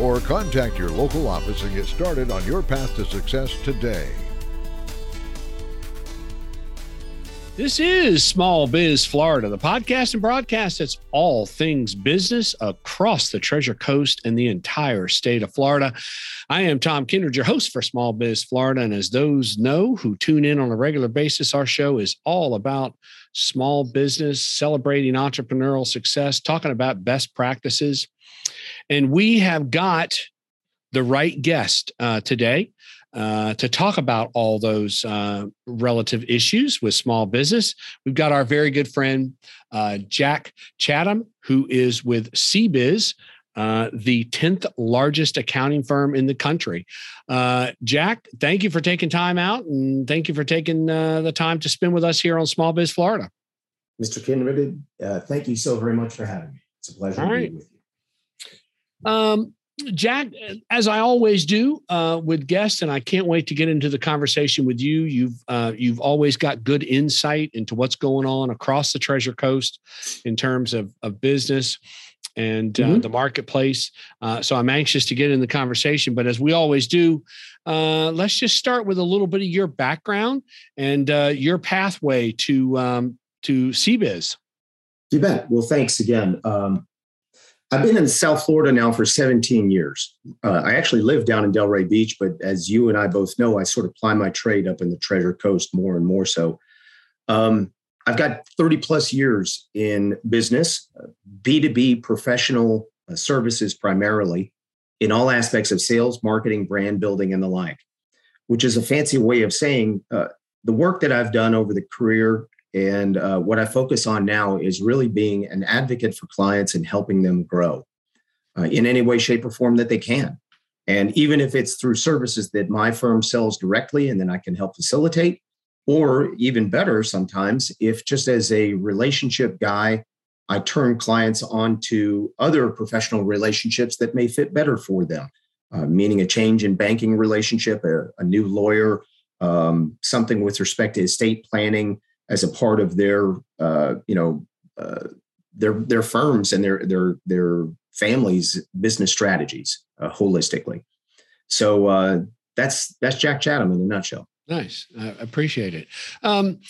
or contact your local office and get started on your path to success today. This is Small Biz Florida, the podcast and broadcast that's all things business across the Treasure Coast and the entire state of Florida. I am Tom Kindred, your host for Small Biz Florida. And as those know who tune in on a regular basis, our show is all about small business, celebrating entrepreneurial success, talking about best practices. And we have got the right guest uh, today. Uh, to talk about all those uh, relative issues with small business. We've got our very good friend, uh, Jack Chadam, who is with CBiz, uh, the 10th largest accounting firm in the country. Uh, Jack, thank you for taking time out and thank you for taking uh, the time to spend with us here on Small Biz Florida. Mr. Kindred, thank you so very much for having me. It's a pleasure all to right. be with you. Um, Jack, as I always do uh, with guests, and I can't wait to get into the conversation with you. You've uh, you've always got good insight into what's going on across the Treasure Coast in terms of of business and uh, mm-hmm. the marketplace. Uh, so I'm anxious to get in the conversation. But as we always do, uh, let's just start with a little bit of your background and uh, your pathway to um, to CBiz. You bet. Well, thanks again. Um, I've been in South Florida now for 17 years. Uh, I actually live down in Delray Beach, but as you and I both know, I sort of ply my trade up in the Treasure Coast more and more so. Um, I've got 30 plus years in business, B2B professional uh, services primarily, in all aspects of sales, marketing, brand building, and the like, which is a fancy way of saying uh, the work that I've done over the career and uh, what I focus on now is really being an advocate for clients and helping them grow uh, in any way, shape, or form that they can. And even if it's through services that my firm sells directly and then I can help facilitate, or even better, sometimes, if just as a relationship guy, I turn clients on to other professional relationships that may fit better for them, uh, meaning a change in banking relationship, a, a new lawyer, um, something with respect to estate planning, as a part of their uh, you know uh, their their firms and their their their families business strategies uh, holistically. So uh, that's that's Jack Chadam in a nutshell. Nice. I appreciate it. Um,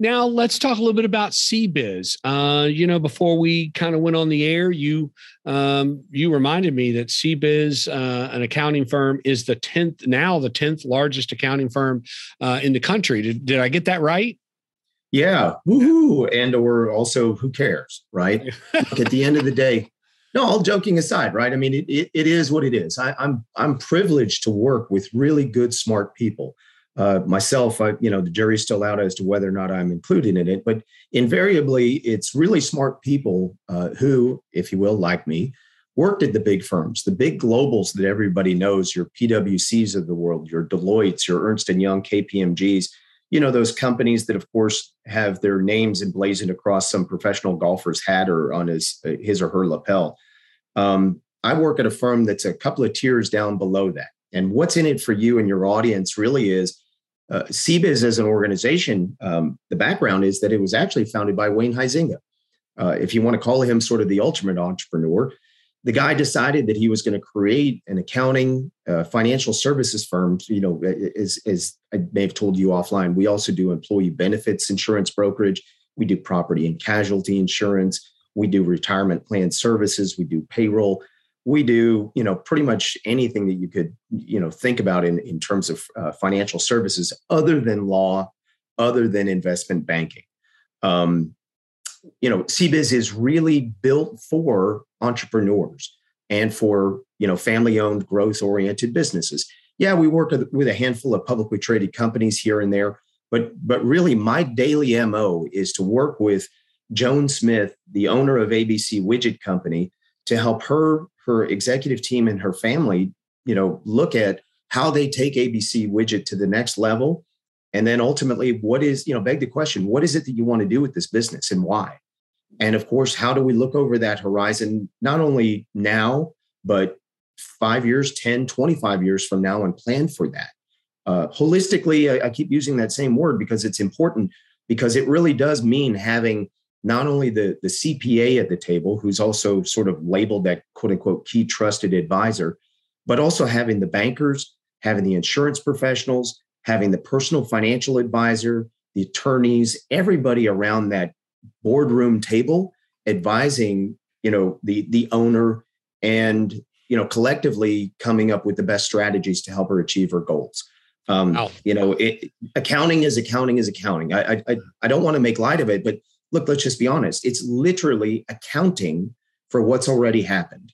now let's talk a little bit about CBiz. Uh, you know, before we kind of went on the air, you um, you reminded me that CBiz, uh, an accounting firm, is the tenth now the tenth largest accounting firm uh, in the country. Did, did I get that right? Yeah, woohoo! And or also, who cares, right? Look, at the end of the day, no. All joking aside, right? I mean, it, it, it is what it is. I, I'm I'm privileged to work with really good, smart people. Uh, myself, I, you know, the jury's still out as to whether or not I'm included in it, but invariably, it's really smart people uh, who, if you will, like me, worked at the big firms, the big globals that everybody knows, your PwCs of the world, your Deloitte's, your Ernst and Young, KPMG's you know those companies that of course have their names emblazoned across some professional golfer's hat or on his his or her lapel um, i work at a firm that's a couple of tiers down below that and what's in it for you and your audience really is uh, CBiz as an organization, um, the background is that it was actually founded by Wayne Huizenga. Uh, if you want to call him sort of the ultimate entrepreneur, the guy decided that he was going to create an accounting uh, financial services firm you know as, as i may have told you offline we also do employee benefits insurance brokerage. We do property and casualty insurance. We do retirement plan services. We do payroll. We do you know pretty much anything that you could you know think about in, in terms of uh, financial services other than law other than investment banking. Um, you know, CBiz is really built for entrepreneurs and for, you know, family-owned, growth-oriented businesses. Yeah, we work with a handful of publicly traded companies here and there, but but really my daily MO is to work with Joan Smith, the owner of ABC Widget Company, to help her her executive team and her family, you know, look at how they take ABC widget to the next level. And then ultimately, what is, you know, beg the question, what is it that you want to do with this business and why? And of course, how do we look over that horizon, not only now, but five years, 10, 25 years from now and plan for that? Uh, holistically, I, I keep using that same word because it's important because it really does mean having not only the, the CPA at the table, who's also sort of labeled that quote unquote key trusted advisor, but also having the bankers, having the insurance professionals, having the personal financial advisor, the attorneys, everybody around that boardroom table advising, you know, the the owner and you know collectively coming up with the best strategies to help her achieve her goals. Um. You know, it, accounting is accounting is accounting. I, I I don't want to make light of it, but look, let's just be honest. It's literally accounting for what's already happened.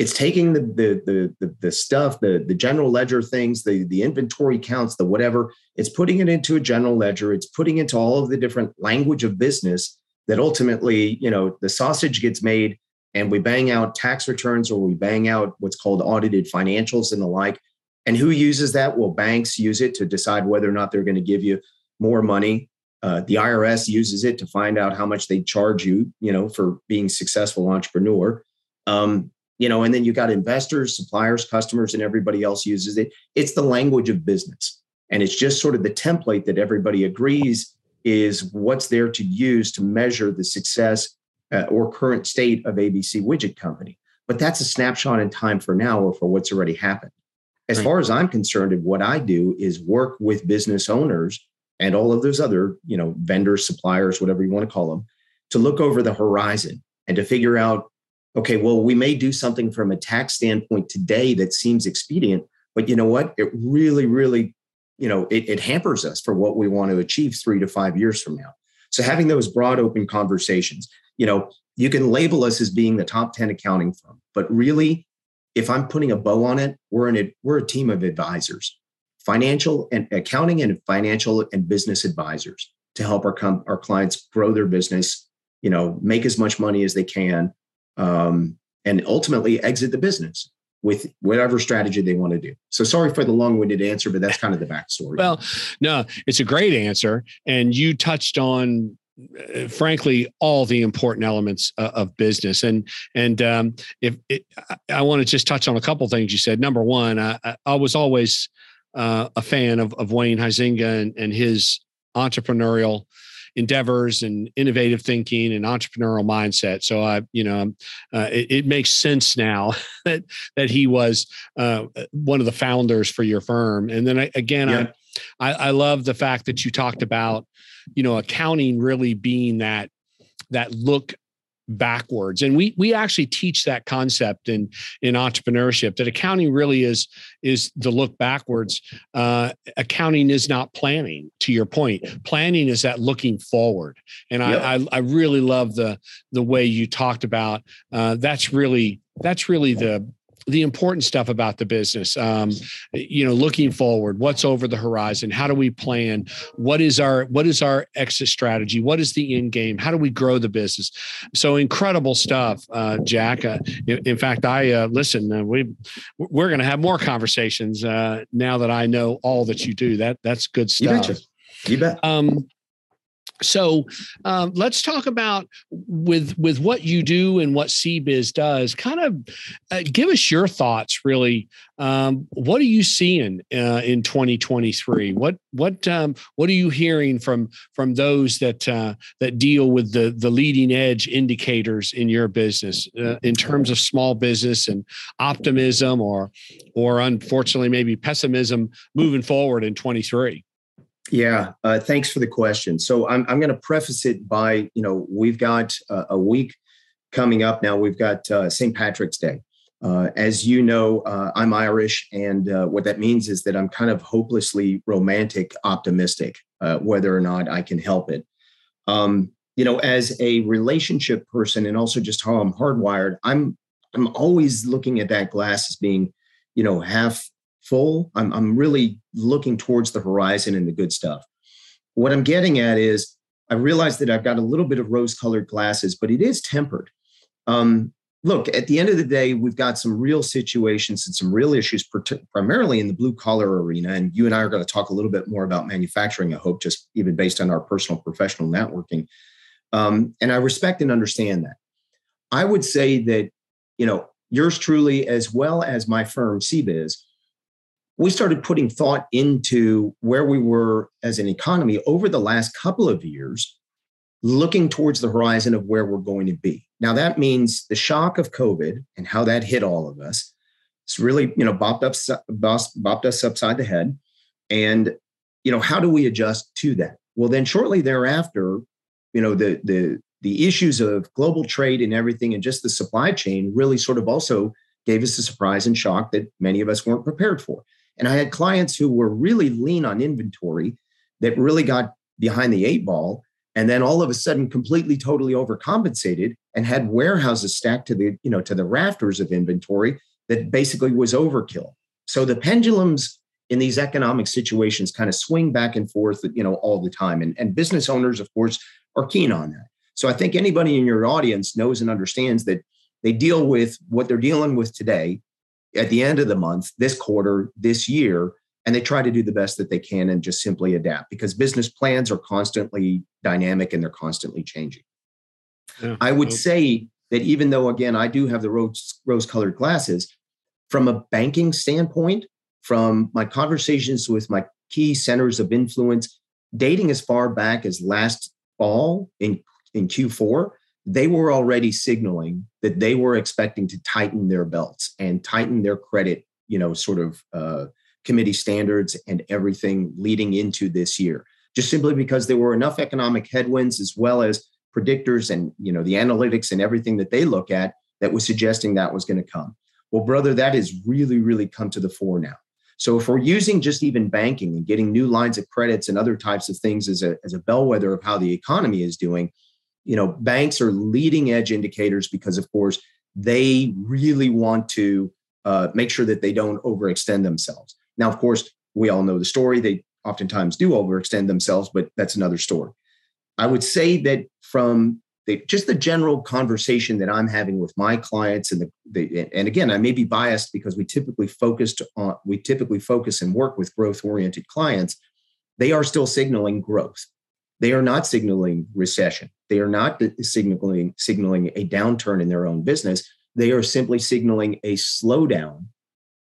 It's taking the the the the, the stuff, the the general ledger things, the the inventory counts, the whatever. It's putting it into a general ledger. It's putting into all of the different language of business that ultimately, you know, the sausage gets made, and we bang out tax returns or we bang out what's called audited financials and the like. And who uses that? Well, banks use it to decide whether or not they're going to give you more money uh, the IRS uses it to find out how much they charge you, you know, for being successful entrepreneur. Um, you know, and then you got investors, suppliers, customers, and everybody else uses it. It's the language of business, and it's just sort of the template that everybody agrees is what's there to use to measure the success uh, or current state of ABC Widget Company. But that's a snapshot in time for now or for what's already happened. As right. far as I'm concerned, what I do is work with business owners and all of those other, you know, vendors, suppliers, whatever you want to call them, to look over the horizon and to figure out, okay, well, we may do something from a tax standpoint today that seems expedient, but you know what? It really, really, you know, it, it hampers us for what we want to achieve three to five years from now. So having those broad open conversations, you know, you can label us as being the top 10 accounting firm, but really, if I'm putting a bow on it, we're in it, we're a team of advisors financial and accounting and financial and business advisors to help our com- our clients grow their business, you know, make as much money as they can, um, and ultimately exit the business with whatever strategy they want to do. So sorry for the long-winded answer, but that's kind of the backstory. well, no, it's a great answer, and you touched on uh, frankly all the important elements uh, of business and and um, if it, I, want to just touch on a couple things you said number one I, I was always uh, a fan of, of Wayne Huizenga and, and his entrepreneurial endeavors and innovative thinking and entrepreneurial mindset. So I, you know, uh, it, it, makes sense now that that he was uh, one of the founders for your firm. And then I, again, yeah. I, I I love the fact that you talked about, you know, accounting really being that that look backwards. And we we actually teach that concept in in entrepreneurship that accounting really is is the look backwards. Uh, accounting is not planning to your point. Planning is that looking forward. And yep. I, I, I really love the the way you talked about uh, that's really that's really the the important stuff about the business um, you know looking forward what's over the horizon how do we plan what is our what is our exit strategy what is the end game how do we grow the business? So incredible stuff uh, jack. Uh, in, in, fact i uh, listen uh, we we're going to have more conversations uh, now that i know all that you do. That that's good stuff. You, you bet. Um, so um, let's talk about with with what you do and what cbiz does kind of uh, give us your thoughts really. Um, what are you seeing uh, in 2023 what what um, what are you hearing from from those that uh, that deal with the the leading edge indicators in your business uh, in terms of small business and optimism or or unfortunately maybe pessimism moving forward in 23 yeah, uh, thanks for the question. So I'm I'm going to preface it by you know we've got uh, a week coming up now. We've got uh, St. Patrick's Day. Uh, as you know, uh, I'm Irish, and uh, what that means is that I'm kind of hopelessly romantic, optimistic, whether or not I can help it. Um, you know, as a relationship person, and also just how I'm hardwired, I'm I'm always looking at that glass as being, you know, half full. I'm, I'm really looking towards the horizon and the good stuff. What I'm getting at is I realize that I've got a little bit of rose colored glasses, but it is tempered. Um, look, at the end of the day, we've got some real situations and some real issues, primarily in the blue collar arena. And you and I are going to talk a little bit more about manufacturing, I hope, just even based on our personal professional networking. Um, and I respect and understand that. I would say that, you know, yours truly, as well as my firm, CBiz, we started putting thought into where we were as an economy over the last couple of years, looking towards the horizon of where we're going to be. Now, that means the shock of COVID and how that hit all of us. It's really, you know, bopped, up, bopped us upside the head. And, you know, how do we adjust to that? Well, then shortly thereafter, you know, the, the, the issues of global trade and everything and just the supply chain really sort of also gave us a surprise and shock that many of us weren't prepared for. And I had clients who were really lean on inventory that really got behind the eight ball and then all of a sudden completely totally overcompensated and had warehouses stacked to the you know to the rafters of inventory that basically was overkill. So the pendulums in these economic situations kind of swing back and forth you know all the time. And, and business owners of course are keen on that. So i think anybody in your audience knows and understands that they deal with what they're dealing with today at the end of the month this quarter this year and they try to do the best that they can and just simply adapt because business plans are constantly dynamic and they're constantly changing. Yeah. I would say that even though, again, I do have the rose, rose colored glasses, from a banking standpoint, from my conversations with my key centers of influence, dating as far back as last fall in, in Q4, they were already signaling that they were expecting to tighten their belts and tighten their credit, you know, sort of uh, committee standards and everything leading into this year just simply because there were enough economic headwinds as well as predictors and you know the analytics and everything that they look at that was suggesting that was going to come. Well brother that has really really come to the fore now. So if we're using just even banking and getting new lines of credits and other types of things as a, as a bellwether of how the economy is doing you know banks are leading edge indicators because of course they really want to uh, make sure that they don't overextend themselves now, of course, we all know the story. They oftentimes do overextend themselves, but that's another story. I would say that from the, just the general conversation that I'm having with my clients, and the, the and again, I may be biased because we typically focused on we typically focus and work with growth oriented clients. They are still signaling growth. They are not signaling recession. They are not signaling signaling a downturn in their own business. They are simply signaling a slowdown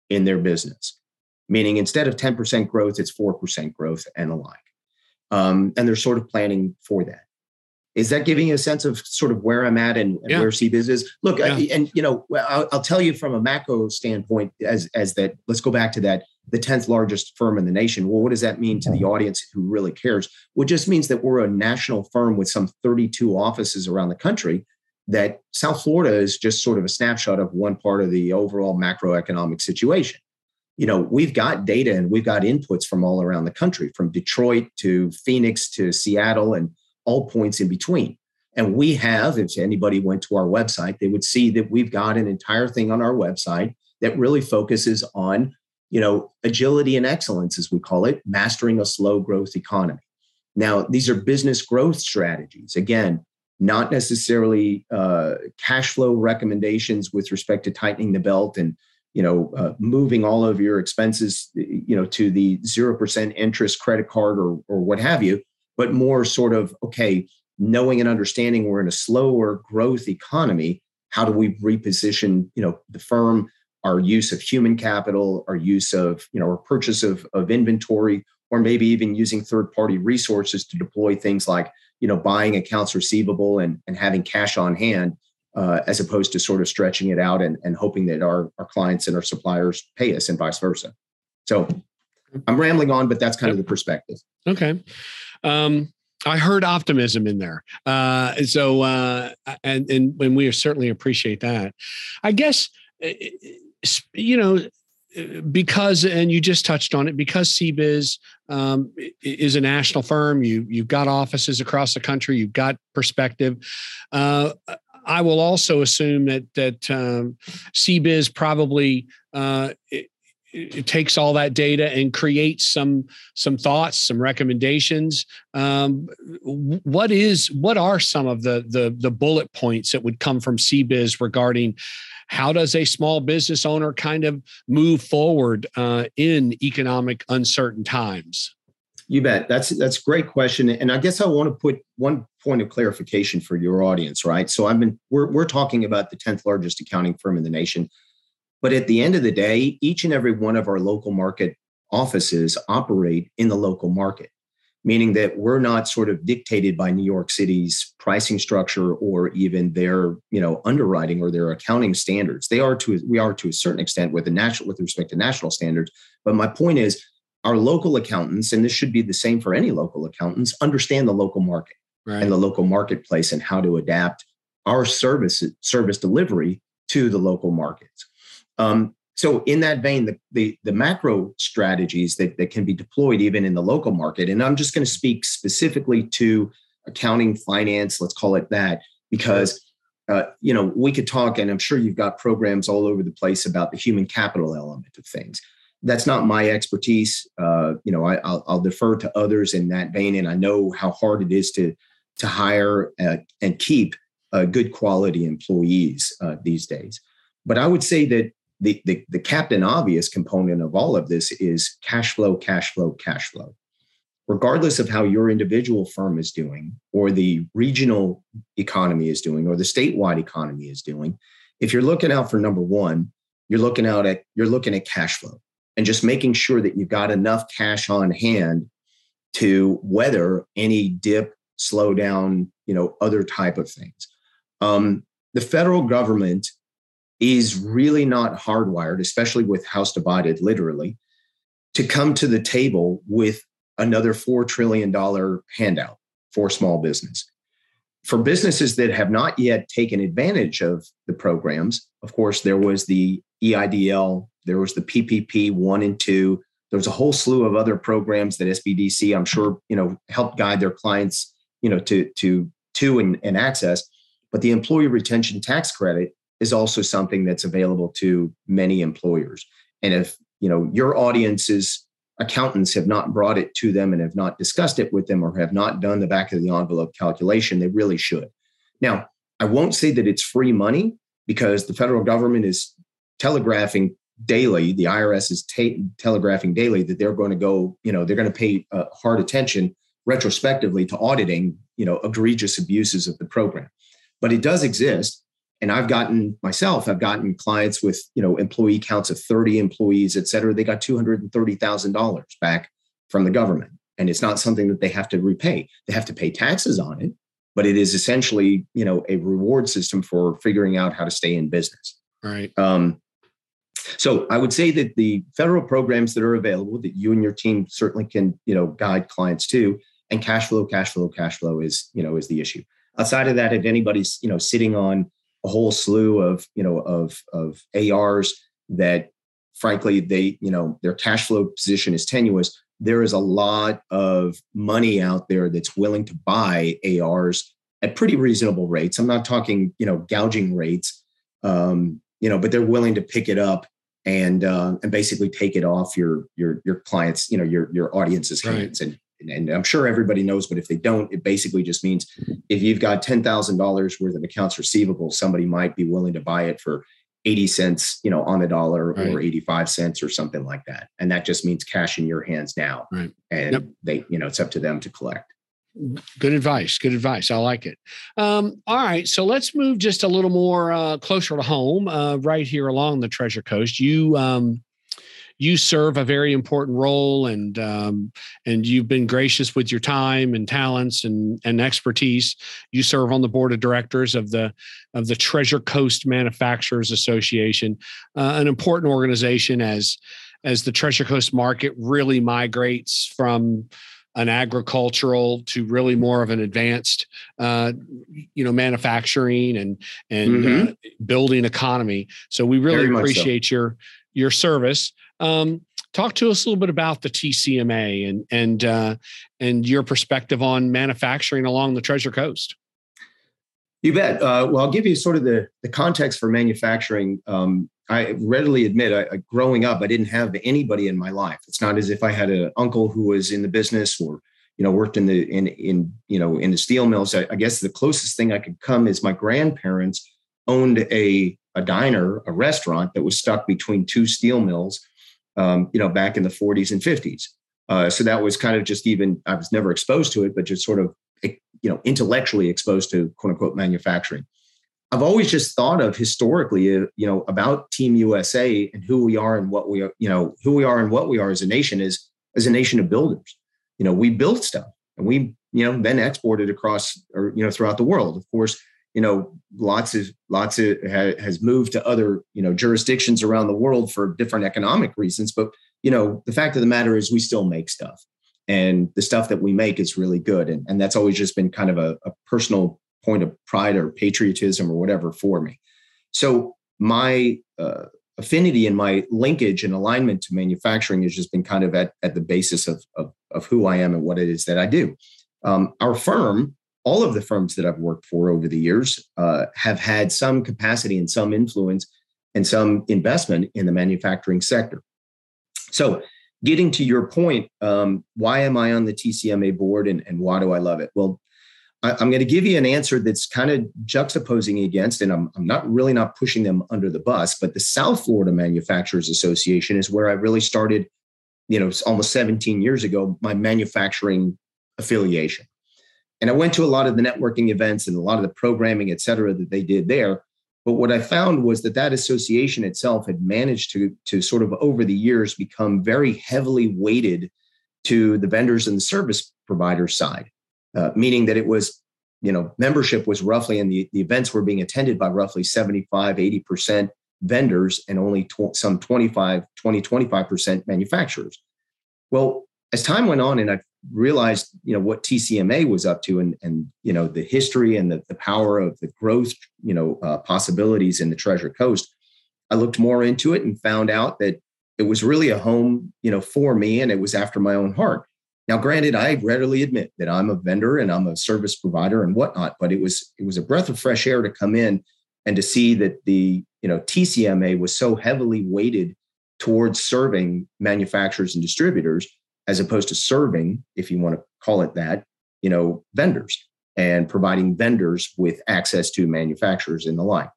in their business meaning instead of 10% growth, it's 4% growth and the like. Um, and they're sort of planning for that. Is that giving you a sense of sort of where I'm at and, and yeah. where CBiz is? Look, yeah. I, and you know, I'll, I'll, tell you from a macro standpoint, as as that. Let's go back to that. The tenth largest firm in the nation. Well, what does that mean to the audience who really cares? Well, it just means that we're a national firm with some 32 offices around the country. That South Florida is just sort of a snapshot of one part of the overall macroeconomic situation you know, we've got data and we've got inputs from all around the country, from Detroit to Phoenix to Seattle and all points in between. And we have, if anybody went to our website, they would see that we've got an entire thing on our website that really focuses on, you know, agility and excellence, as we call it, mastering a slow growth economy. Now, these are business growth strategies. Again, not necessarily uh, cash flow recommendations with respect to tightening the belt and you know, uh, moving all of your expenses, you know, to the 0% interest credit card or, or what have you, but more sort of, okay, knowing and understanding we're in a slower growth economy, how do we reposition, you know, the firm, our use of human capital, our use of, you know, our purchase of, of inventory, or maybe even using third party resources to deploy things like, you know, buying accounts receivable and, and having cash on hand uh, as opposed to sort of stretching it out and, and hoping that our, our clients and our suppliers pay us and vice versa. So I'm rambling on, but that's kind of the perspective. Okay. Um, I heard optimism in there. Uh, so, uh, and, and, and we certainly appreciate that. I guess, uh, you know, because and you just touched on it because CBiz um, is a national firm. You you've got offices across the country. You've got perspective. Uh, I will also assume that that um, CBiz probably uh, it takes all that data and creates some some thoughts some recommendations. Um, what is what are some of the the the bullet points that would come from cbiz regarding how does a small business owner kind of move forward uh, in economic uncertain times? You bet. That's that's a great question and i guess i want to put one point of clarification for your audience right? So i've been we're, we're talking about the 10th largest accounting firm in the nation but at the end of the day, each and every one of our local market offices operate in the local market, meaning that we're not sort of dictated by New York City's pricing structure or even their, you know, underwriting or their accounting standards. They are to we are to a certain extent with the national with respect to national standards. But my point is our local accountants, and this should be the same for any local accountants, understand the local market right. and the local marketplace and how to adapt our service service delivery to the local markets. Um, so in that vein, the, the, the macro strategies that, that can be deployed even in the local market, and I'm just going to speak specifically to accounting, finance, let's call it that, because uh, you know we could talk, and I'm sure you've got programs all over the place about the human capital element of things. That's not my expertise. Uh, you know, I, will defer to others in that vein, and I know how hard it is to to hire uh, and keep uh, good quality employees uh, these days. But I would say that the, the, the captain obvious component of all of this is cash flow, cash flow, cash flow. Regardless of how your individual firm is doing, or the regional economy is doing, or the statewide economy is doing, if you're looking out for number one, you're looking out at you're looking at cash flow and just making sure that you've got enough cash on hand to weather any dip, slowdown, you know, other type of things. Um, the federal government is really not hardwired, especially with House divided, literally, to come to the table with another $4 trillion handout for small business. For businesses that have not yet taken advantage of the programs, of course, there was the EIDL, there was the PPP one and two. There was a whole slew of other programs that SBDC, I'm sure, you know, helped guide their clients, you know, to to to and, and access. But the employee retention tax credit is also something that's available to many employers. And if you know your audience's accountants have not brought it to them and have not discussed it with them or have not done the back of the envelope calculation, they really should. Now, I won't say that it's free money because the federal government is telegraphing daily, the IRS is ta- telegraphing daily that they're going to go, you know, they're going to pay uh, hard attention retrospectively to auditing, you know, egregious abuses of the program. But it does exist and i've gotten myself i've gotten clients with you know employee counts of 30 employees et cetera. They got $230000 back from the government. And it's not something that they have to repay. They have to pay taxes on it but it is essentially you know a reward system for figuring out how to stay in business. Right. Um, so i would say that the federal programs that are available that you and your team certainly can you know guide clients to and cash flow cash flow cash flow is you know is the issue. Outside of that if anybody's you know sitting on a whole slew of you know of of ARs that frankly they you know their cash flow position is tenuous there is a lot of money out there that's willing to buy ARs at pretty reasonable rates i'm not talking you know gouging rates um, you know but they're willing to pick it up and uh, and basically take it off your your your clients you know your your audience's hands right. and and I'm sure everybody knows, but if they don't, it basically just means if you've got $10,000 worth of accounts receivable, somebody might be willing to buy it for 80 cents, you know, on the dollar right. or 85 cents or something like that. And that just means cash in your hands now. Right. And yep. they, you know, it's up to them to collect. Good advice. Good advice. I like it. Um, all right. So let's move just a little more uh, closer to home, uh, right here along the Treasure Coast. You, um, you serve a very important role and um, and you've been gracious with your time and talents and and expertise. You serve on the board of directors of the of the Treasure Coast Manufacturers Association, uh, an important organization as as the Treasure Coast market really migrates from an agricultural to really more of an advanced uh, you know manufacturing and and mm-hmm. uh, building economy so we really Very appreciate so. your your service um, talk to us a little bit about the TCMA and and uh, and your perspective on manufacturing along the Treasure Coast. You bet. Uh, well, I'll give you sort of the, the context for manufacturing. Um, I readily admit, I, growing up, I didn't have anybody in my life. It's not as if I had an uncle who was in the business or you know worked in the in in you know in the steel mills. I, I guess the closest thing I could come is my grandparents owned a a diner, a restaurant that was stuck between two steel mills. Um, you know, back in the 40s and 50s. Uh, so that was kind of just even I was never exposed to it, but just sort of you know intellectually exposed to quote unquote manufacturing. I've always just thought of historically, uh, you know, about Team USA and who we are and what we are, you know, who we are and what we are as a nation is as a nation of builders. You know, we built stuff and we, you know, then exported across or you know throughout the world. Of course, you know, lots of lots of ha, has moved to other you know jurisdictions around the world for different economic reasons. But you know, the fact of the matter is, we still make stuff and the stuff that we make is really good and, and that's always just been kind of a, a personal point of pride or patriotism or whatever for me so my uh, affinity and my linkage and alignment to manufacturing has just been kind of at, at the basis of, of, of who i am and what it is that i do um, our firm all of the firms that i've worked for over the years uh, have had some capacity and some influence and some investment in the manufacturing sector so getting to your point, um, why am I on the TCMA board and, and why do I love it? Well, I, am going to give you an answer that's kind of juxtaposing against, and I'm, I'm not really not pushing them under the bus, but the South Florida Manufacturers Association is where I really started, you know, almost 17 years ago, my manufacturing affiliation. And I went to a lot of the networking events and a lot of the programming, et cetera, that they did there. But what I found was that that association itself had managed to, to sort of over the years become very heavily weighted to the vendors and the service provider side, uh, meaning that it was, you know, membership was roughly, and the, the events were being attended by roughly 75, 80% vendors and only tw- some 25, 20, 25% manufacturers. Well, as time went on and I realized you know what TCMA was up to and and you know the history and the, the power of the growth you know uh, possibilities in the Treasure Coast, I looked more into it and found out that it was really a home you know for me and it was after my own heart. Now, granted, I readily admit that I'm a vendor and I'm a service provider and whatnot, but it was it was a breath of fresh air to come in and to see that the you know TCMA was so heavily weighted towards serving manufacturers and distributors as opposed to serving, if you want to call it that, you know, vendors and providing vendors with access to manufacturers and the like.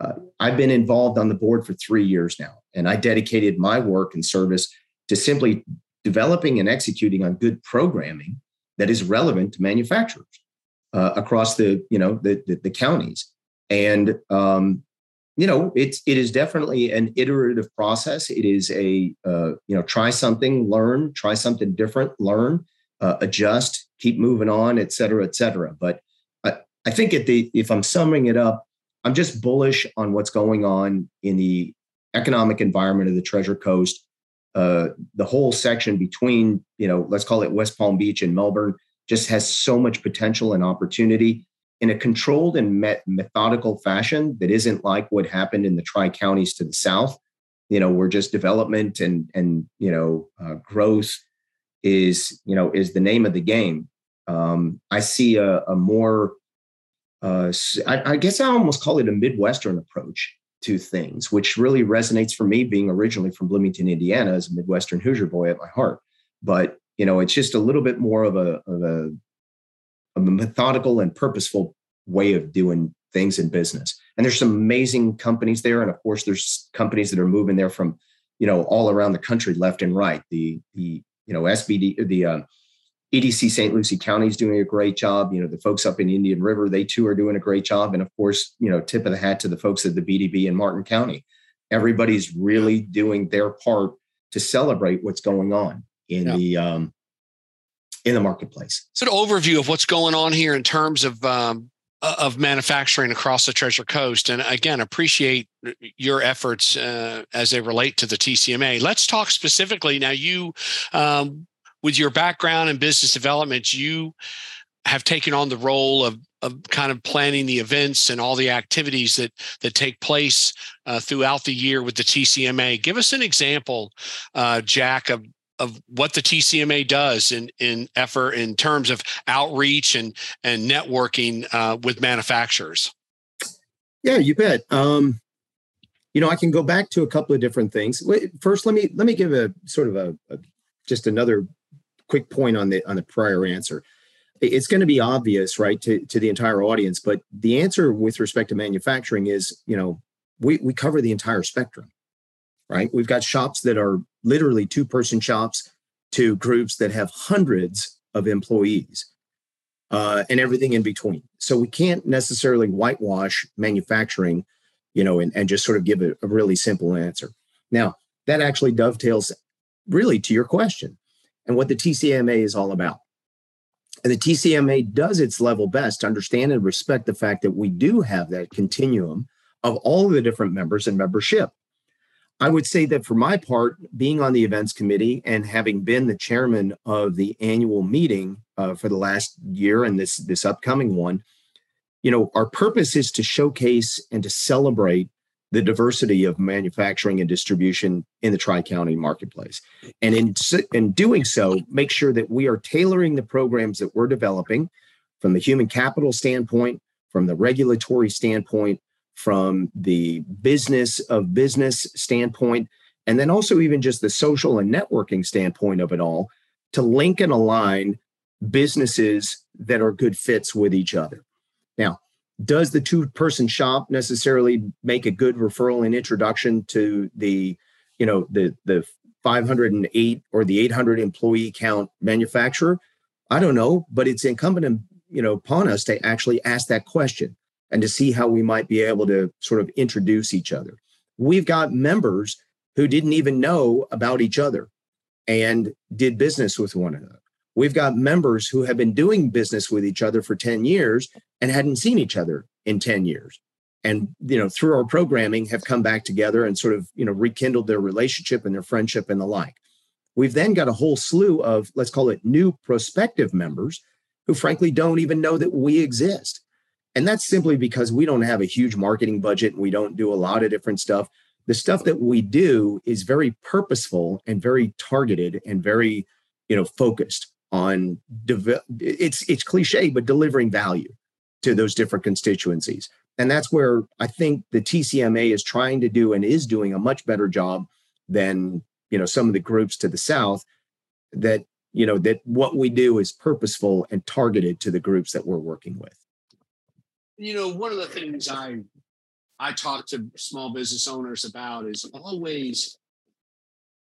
Uh, I've been involved on the board for three years now, and I dedicated my work and service to simply developing and executing on good programming that is relevant to manufacturers uh, across the you know the, the, the counties. And um, you know it's it is definitely an iterative process. It is a uh, you know try something learn try something different learn uh, adjust keep moving on et cetera et cetera. But I, I think at the if i'm summing it up i'm just bullish on what's going on in the economic environment of the treasure coast. Uh, the whole section between you know let's call it west palm beach and melbourne just has so much potential and opportunity in a controlled and met methodical fashion that isn't like what happened in the tri counties to the south. You know, where just development and and you know uh, growth is you know is the name of the game. Um, I see a, a more uh, I, I guess I almost call it a Midwestern approach to things, which really resonates for me, being originally from Bloomington, Indiana, as a Midwestern Hoosier boy at my heart. But you know, it's just a little bit more of a of a a methodical and purposeful way of doing things in business. And there's some amazing companies there. And of course, there's companies that are moving there from, you know, all around the country, left and right. The, the, you know, SBD, the um, EDC St. Lucie County is doing a great job. You know, the folks up in Indian River, they too are doing a great job. And of course, you know, tip of the hat to the folks at the BDB in Martin County. Everybody's really doing their part to celebrate what's going on in yeah. the um, in the marketplace. So, an overview of what's going on here in terms of um, of manufacturing across the Treasure Coast, and again, appreciate your efforts uh, as they relate to the TCMA. Let's talk specifically now. You, um, with your background in business development, you have taken on the role of of kind of planning the events and all the activities that that take place uh, throughout the year with the TCMA. Give us an example, uh, Jack, of of what the TCMA does in in effort in terms of outreach and and networking uh, with manufacturers? Yeah, you bet. Um, you know, I can go back to a couple of different things. First, let me let me give a sort of a, a just another quick point on the on the prior answer. It's going to be obvious, right, to, to the entire audience, but the answer with respect to manufacturing is, you know, we, we cover the entire spectrum, right? We've got shops that are literally two person shops to groups that have hundreds of employees uh, and everything in between. So we can't necessarily whitewash manufacturing, you know, and, and just sort of give a, a really simple answer. Now, that actually dovetails really to your question and what the TCMA is all about. And the TCMA does its level best to understand and respect the fact that we do have that continuum of all the different members and membership. I would say that for my part, being on the events committee and having been the chairman of the annual meeting uh, for the last year and this this upcoming one, you know, our purpose is to showcase and to celebrate the diversity of manufacturing and distribution in the Tri County marketplace. And in, in doing so, make sure that we are tailoring the programs that we're developing from the human capital standpoint, from the regulatory standpoint, from the business of business standpoint, and then also even just the social and networking standpoint of it all to link and align businesses that are good fits with each other. Now, does the two person shop necessarily make a good referral and introduction to the you know the the 508 or the 800 employee count manufacturer i don't know but it's incumbent you know upon us to actually ask that question and to see how we might be able to sort of introduce each other we've got members who didn't even know about each other and did business with one another We've got members who have been doing business with each other for 10 years and hadn't seen each other in 10 years. And, you know, through our programming have come back together and sort of, you know, rekindled their relationship and their friendship and the like. We've then got a whole slew of, let's call it new prospective members who frankly don't even know that we exist. And that's simply because we don't have a huge marketing budget and we don't do a lot of different stuff. The stuff that we do is very purposeful and very targeted and very, you know, focused on it's it's cliche but delivering value to those different constituencies and that's where i think the tcma is trying to do and is doing a much better job than you know some of the groups to the south that you know that what we do is purposeful and targeted to the groups that we're working with you know one of the things i i talk to small business owners about is always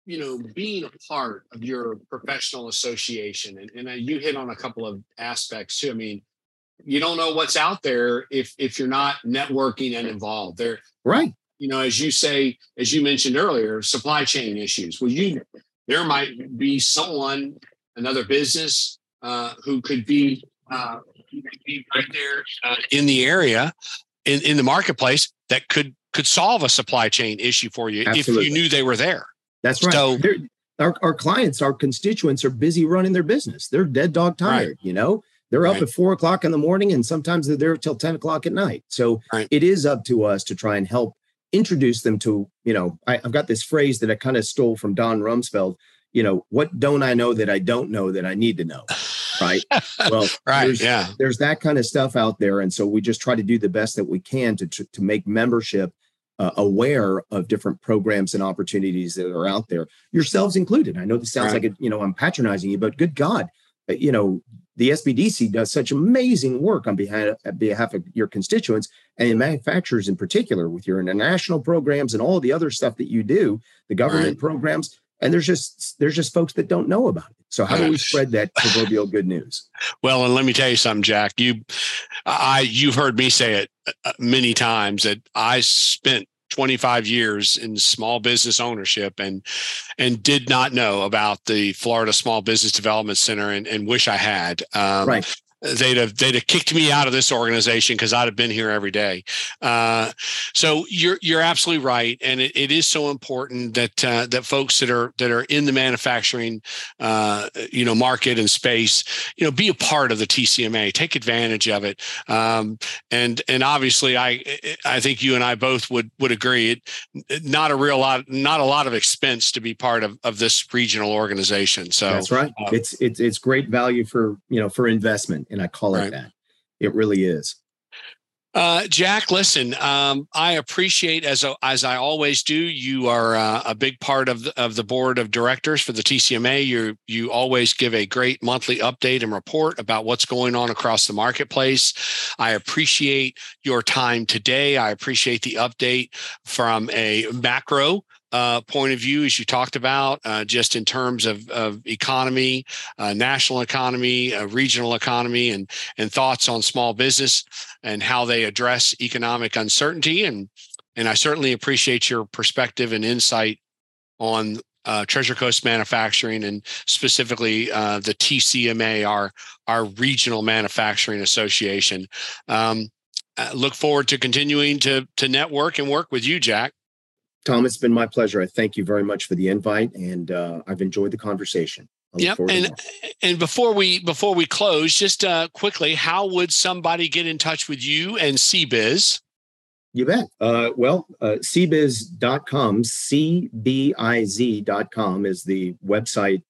you know being a part of your professional association. And, and you hit on a couple of aspects too. I mean you don't know what's out there if if you're not networking and involved. There right. you know as you say as you mentioned earlier supply chain issues. Well you there might be someone another business uh, who could be uh, be right there uh, in the area in, in the marketplace that could could solve a supply chain issue for you Absolutely. if you knew they were there that's right. So, our, our clients, our constituents are busy running their business. They're dead dog tired, right. you know? They're up right. at four o'clock in the morning and sometimes they're there till 10 o'clock at night. So right. it is up to us to try and help introduce them to, you know, I, have got this phrase that I kind of stole from Don Rumsfeld, you know, what don't I know that I don't know that I need to know? Right. Well, right. There's, yeah. There's that kind of stuff out there. And so we just try to do the best that we can to, to, to make membership uh, aware of different programs and opportunities that are out there, yourselves included. I know this sounds right. like a, you know I'm patronizing you, but good God, uh, you know the SBDC does such amazing work on behalf, on behalf of your constituents and manufacturers in particular with your international programs and all the other stuff that you do, the government right. programs. And there's just there's just folks that don't know about it. So how do we spread that proverbial good news? Well, and let me tell you something, Jack. You, I, you've heard me say it uh, many times that I spent 25 years in small business ownership and and did not know about the Florida Small Business Development Center and, and wish I had. Um, right. They'd have they'd have kicked me out of this organization because I'd have been here every day. Uh, so you're you're absolutely right, and it, it is so important that uh, that folks that are that are in the manufacturing uh, you know market and space you know be a part of the TCMA, take advantage of it, um, and and obviously I I think you and I both would would agree it not a real lot not a lot of expense to be part of of this regional organization. So that's right. Uh, it's it's it's great value for you know for investment and I call it that. It really is. Uh, Jack, listen, um, I appreciate as as I always do. You are uh, a big part of the, of the board of directors for the TCMA. You you always give a great monthly update and report about what's going on across the marketplace. I appreciate your time today. I appreciate the update from a macro uh, point of view, as you talked about, uh, just in terms of, of economy, uh, national economy, uh, regional economy, and and thoughts on small business and how they address economic uncertainty. And and I certainly appreciate your perspective and insight on uh, Treasure Coast Manufacturing and specifically uh, the TCMA, our our regional manufacturing association. Um, look forward to continuing to to network and work with you, Jack. Tom, it's been my pleasure. I thank you very much for the invite, and uh, I've enjoyed the conversation. Yep. And and before we before we close, just uh, quickly, how would somebody get in touch with you and CBiz? You bet. Uh, well, uh, cbiz.com, cbiz.com is the website,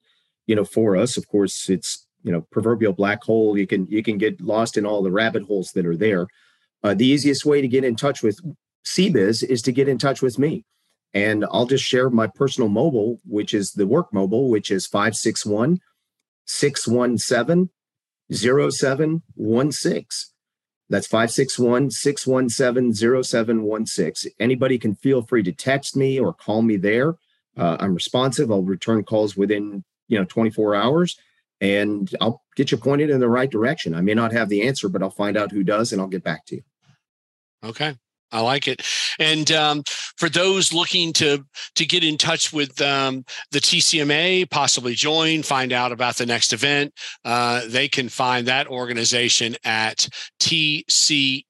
you know, for us. Of course, it's you know proverbial black hole. You can you can get lost in all the rabbit holes that are there. Uh, the easiest way to get in touch with CBiz is to get in touch with me. And I'll just share my personal mobile, which is the work mobile, which is 561 617 0716. That's 561 617 0716. Anybody can feel free to text me or call me there. Uh, I'm responsive. I'll return calls within you know 24 hours and I'll get you pointed in the right direction. I may not have the answer, but I'll find out who does and I'll get back to you. Okay. I like it. And um, for those looking to to get in touch with um, the TCMA, possibly join, find out about the next event, uh, they can find that organization at TCMA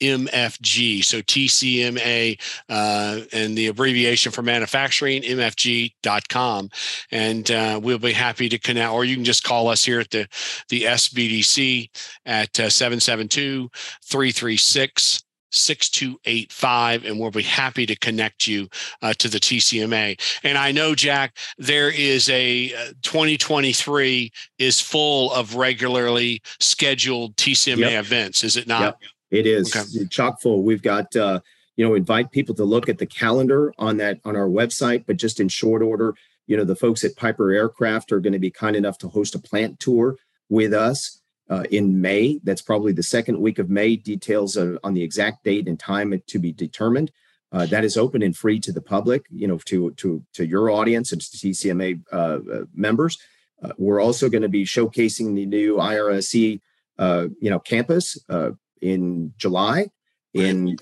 MFG. So TCMA uh, and the abbreviation for manufacturing, MFG.com. And uh, we'll be happy to connect, or you can just call us here at the, the SBDC at uh, 772 336 6285 and we'll be happy to connect you uh, to the TCMA. And I know Jack there is a uh, 2023 is full of regularly scheduled TCMA yep. events is it not? Yep. It is okay. chock full. We've got uh, you know invite people to look at the calendar on that on our website but just in short order you know the folks at Piper Aircraft are going to be kind enough to host a plant tour with us uh, in May. That's probably the second week of May. Details on the exact date and time to be determined. Uh, that is open and free to the public, you know, to to to your audience and to TCMA uh, uh, members. Uh, we're also going to be showcasing the new IRSC, uh, you know, campus in July. In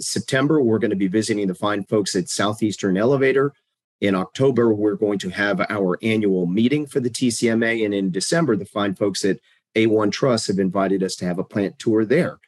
September, we're going to be visiting the fine folks at Southeastern Elevator. In October, we're going to have our annual meeting for the TCMA, and in December, the fine folks at A-1 Truss have invited us to have a plant tour there.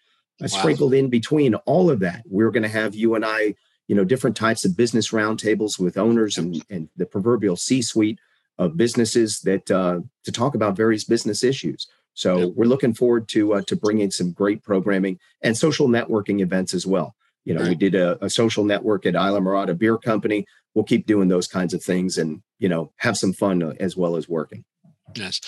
Wow. Sprinkled in between all of that, we're going to have you and I, you know, different types of business roundtables with owners and, and the proverbial C-suite of businesses that uh, to talk about various business issues. So yep. we're looking forward to uh, to bringing some great programming and social networking events as well. You know, right. we did a, a, social network at Islamorada Beer Company. We'll keep doing those kinds of things and you know have some fun uh, as well as working. Yes.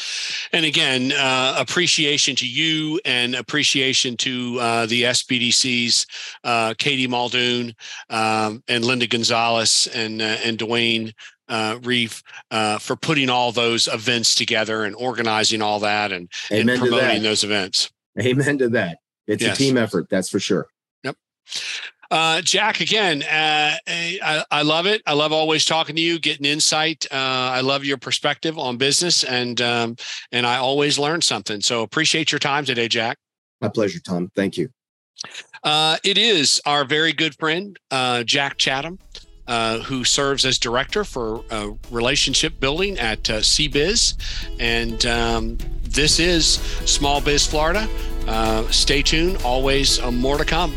And again, uh, appreciation to you and appreciation to uh, the SBDCs, uh, Katie Muldoon um, and Linda Gonzalez and, uh, and Dwayne uh, Reef uh, for putting all those events together and organizing all that and, and promoting those events. Amen to that. It's yes. a team effort, that's for sure. Yep. Uh, Jack, again, uh, I, I, love it. I love always talking to you, getting insight. Uh, I love your perspective on business, and um, and I always learn something. So appreciate your time today, Jack. My pleasure, Tom. Thank you. Uh, it is our very good friend, uh, Jack Chadam uh, who serves as director for uh, relationship building at uh, CBiz. And um, this is Small Biz Florida. Uh, stay tuned, always uh, more to come.